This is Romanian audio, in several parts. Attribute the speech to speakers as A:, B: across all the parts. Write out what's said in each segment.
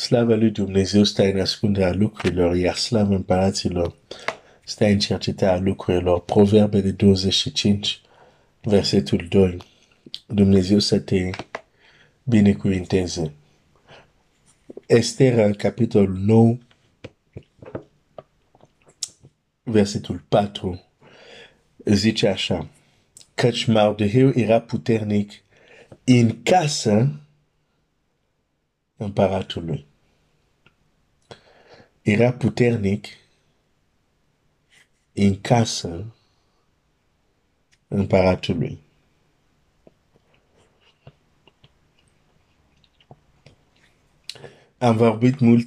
A: Slava lui Dumnezeu stă în ascunderea lucrurilor, iar slava împăraților stă în cercetarea lucrurilor. Proverbele 25, versetul 2. Dumnezeu să te binecuvinteze. Estera, capitolul 9, versetul 4, zice așa, căci Mardeheu era puternic în casă împăratului. Era puternic în casă împăratului. Am vorbit mult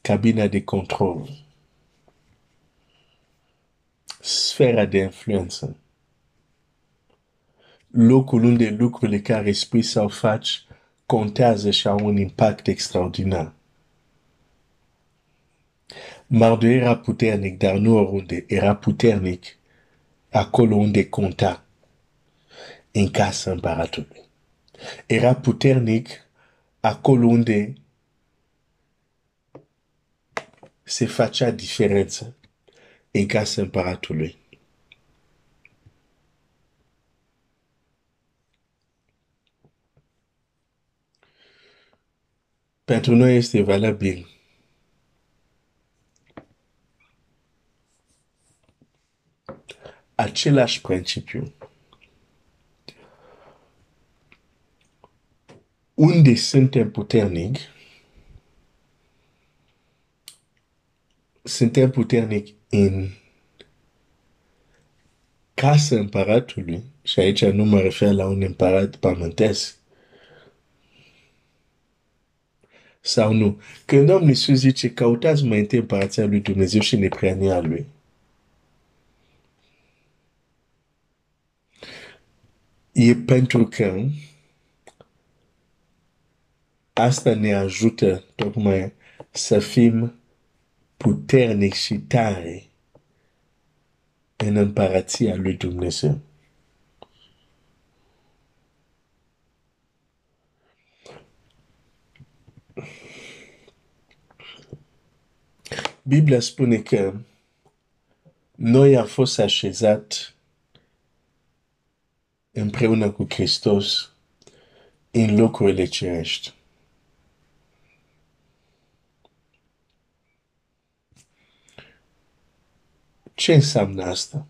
A: cabina de control, sfera de locul unde lucrurile care spui sau faci contează și au un impact extraordinar. Mardu era puternic, dar nu oriunde. Era puternic acolo unde conta, în casa împăratului. Era puternic acolo unde se facea diferență în casa împăratului. Pentru noi este valabil același principiu. Unde suntem puternic, suntem puternic în casa împăratului, și aici nu mă refer la un împărat pământesc, sau nu. Când Domnul Iisus zice, căutați mai întâi împărația lui Dumnezeu și nepriania lui. E pentru că asta ne ajută tocmai să fim puternici și tare în împărația lui Dumnezeu. Biblia spune că noi am fost așezat împreună cu Hristos în locurile cerești. Ce înseamnă asta?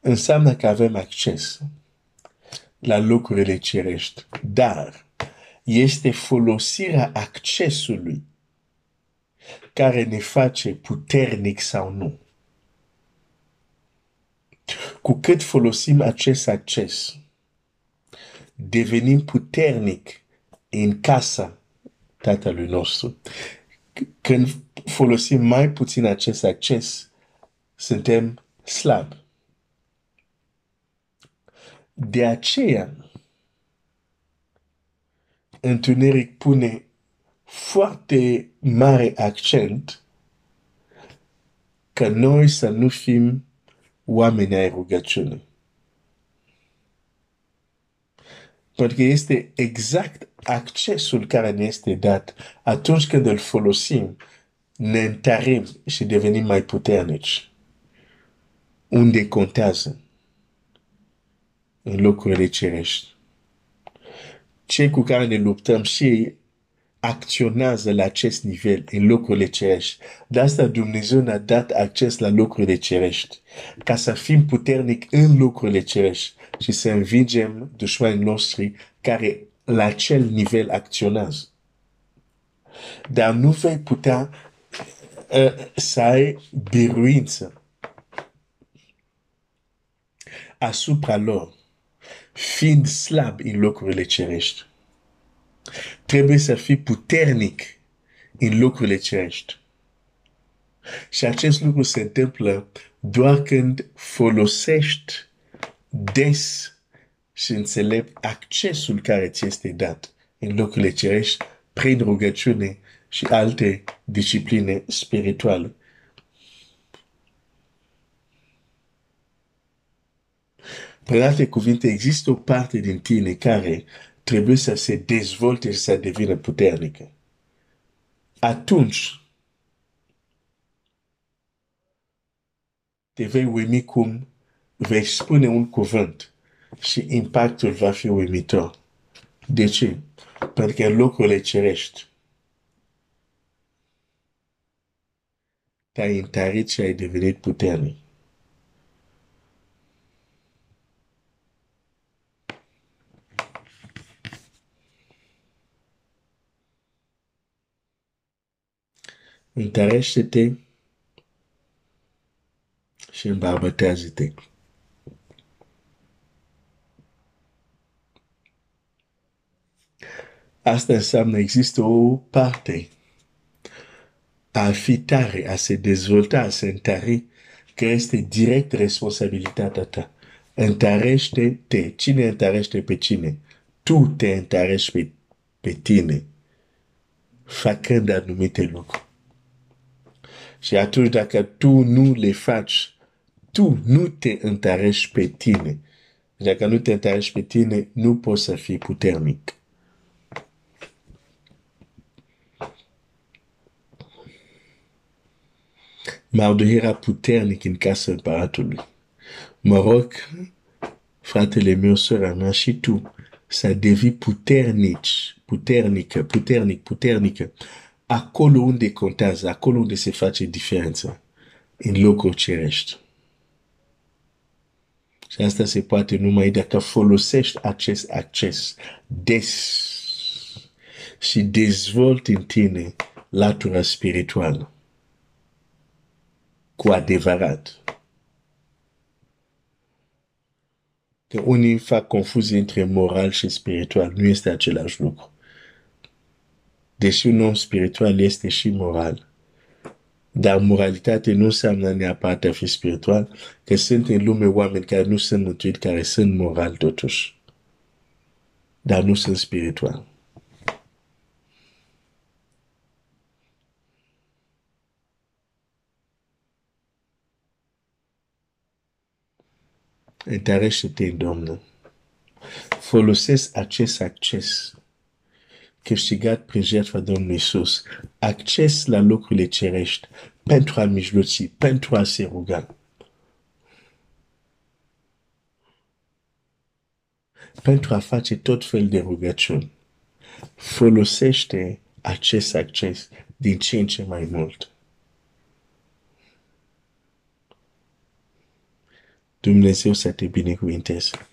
A: Înseamnă că avem acces la locurile cerești, dar este folosirea accesului care ne face puternic sau nu. Cu cât folosim acest acces, devenim puternic în casa Tatălui nostru. Când folosim mai puțin acest acces, suntem slabi. De aceea, întuneric pune foarte mare accent că noi să nu fim oameni ai rugăciunii. Pentru că este exact accesul care ne este dat atunci când îl folosim, ne întărim și devenim mai puternici. Unde contează? În locurile cerești. Cei cu care ne luptăm și acționează la acest nivel în locurile cerești. De asta Dumnezeu ne-a dat acces la locurile cerești, ca să fim puternic în locurile cerești și să învingem dușmanii noștri care la acel nivel acționează. Dar nu vei putea uh, să ai biruință asupra lor, fiind slab în locurile cerești. Trebuie să fii puternic în locurile cerești. Și acest lucru se întâmplă doar când folosești des și înțelept accesul care ți este dat în locurile cerești prin rugăciune și alte discipline spirituale. Prin alte cuvinte, există o parte din tine care trebuie să se dezvolte și să devină puternică. Atunci, te vei uimi cum vei spune un cuvânt și impactul va fi uimitor. De ce? Pentru că locurile cerești te-ai întărit și ai devenit puternic. Întărește-te și îmbărbătează-te. Asta înseamnă există o parte a fi tare, a se dezvolta, a se întări, că este direct responsabilitatea ta. Întărește-te. Cine întărește pe cine? Tu te întărești pe, pe tine, făcând anumite lucruri. Și atunci dacă tu nu le faci, tu nu te întărești pe tine. Dacă nu te întărești pe tine, nu poți să fii puternic. Mardoh era puternic în casa împăratului. Mă rog, fratele meu, sora mea și tu, să devii puternici, puternică, puternic, puternică, acolo unde contează, acolo unde se face diferența, în locuri cerești. Și asta se poate numai dacă folosești acest acces des și dezvolți în tine latura spirituală cu adevărat. Că unii fac confuzie între moral și spiritual. Nu este același lucru. Deși un om spiritual este și moral. Dar moralitate nu înseamnă neapărat a fi spiritual, că sunt în lume oameni care nu sunt mântuiți, care sunt moral totuși. Dar nu sunt spiritual. Întărește-te în Domnul. Folosesc acest acces câștigat prin jertfa Domnului Iisus, acces la locurile cerești pentru a mijloci, pentru a se ruga. Pentru a face tot fel de rugăciuni. Folosește acest acces din ce în ce mai mult. Dumnezeu să te binecuvinteze.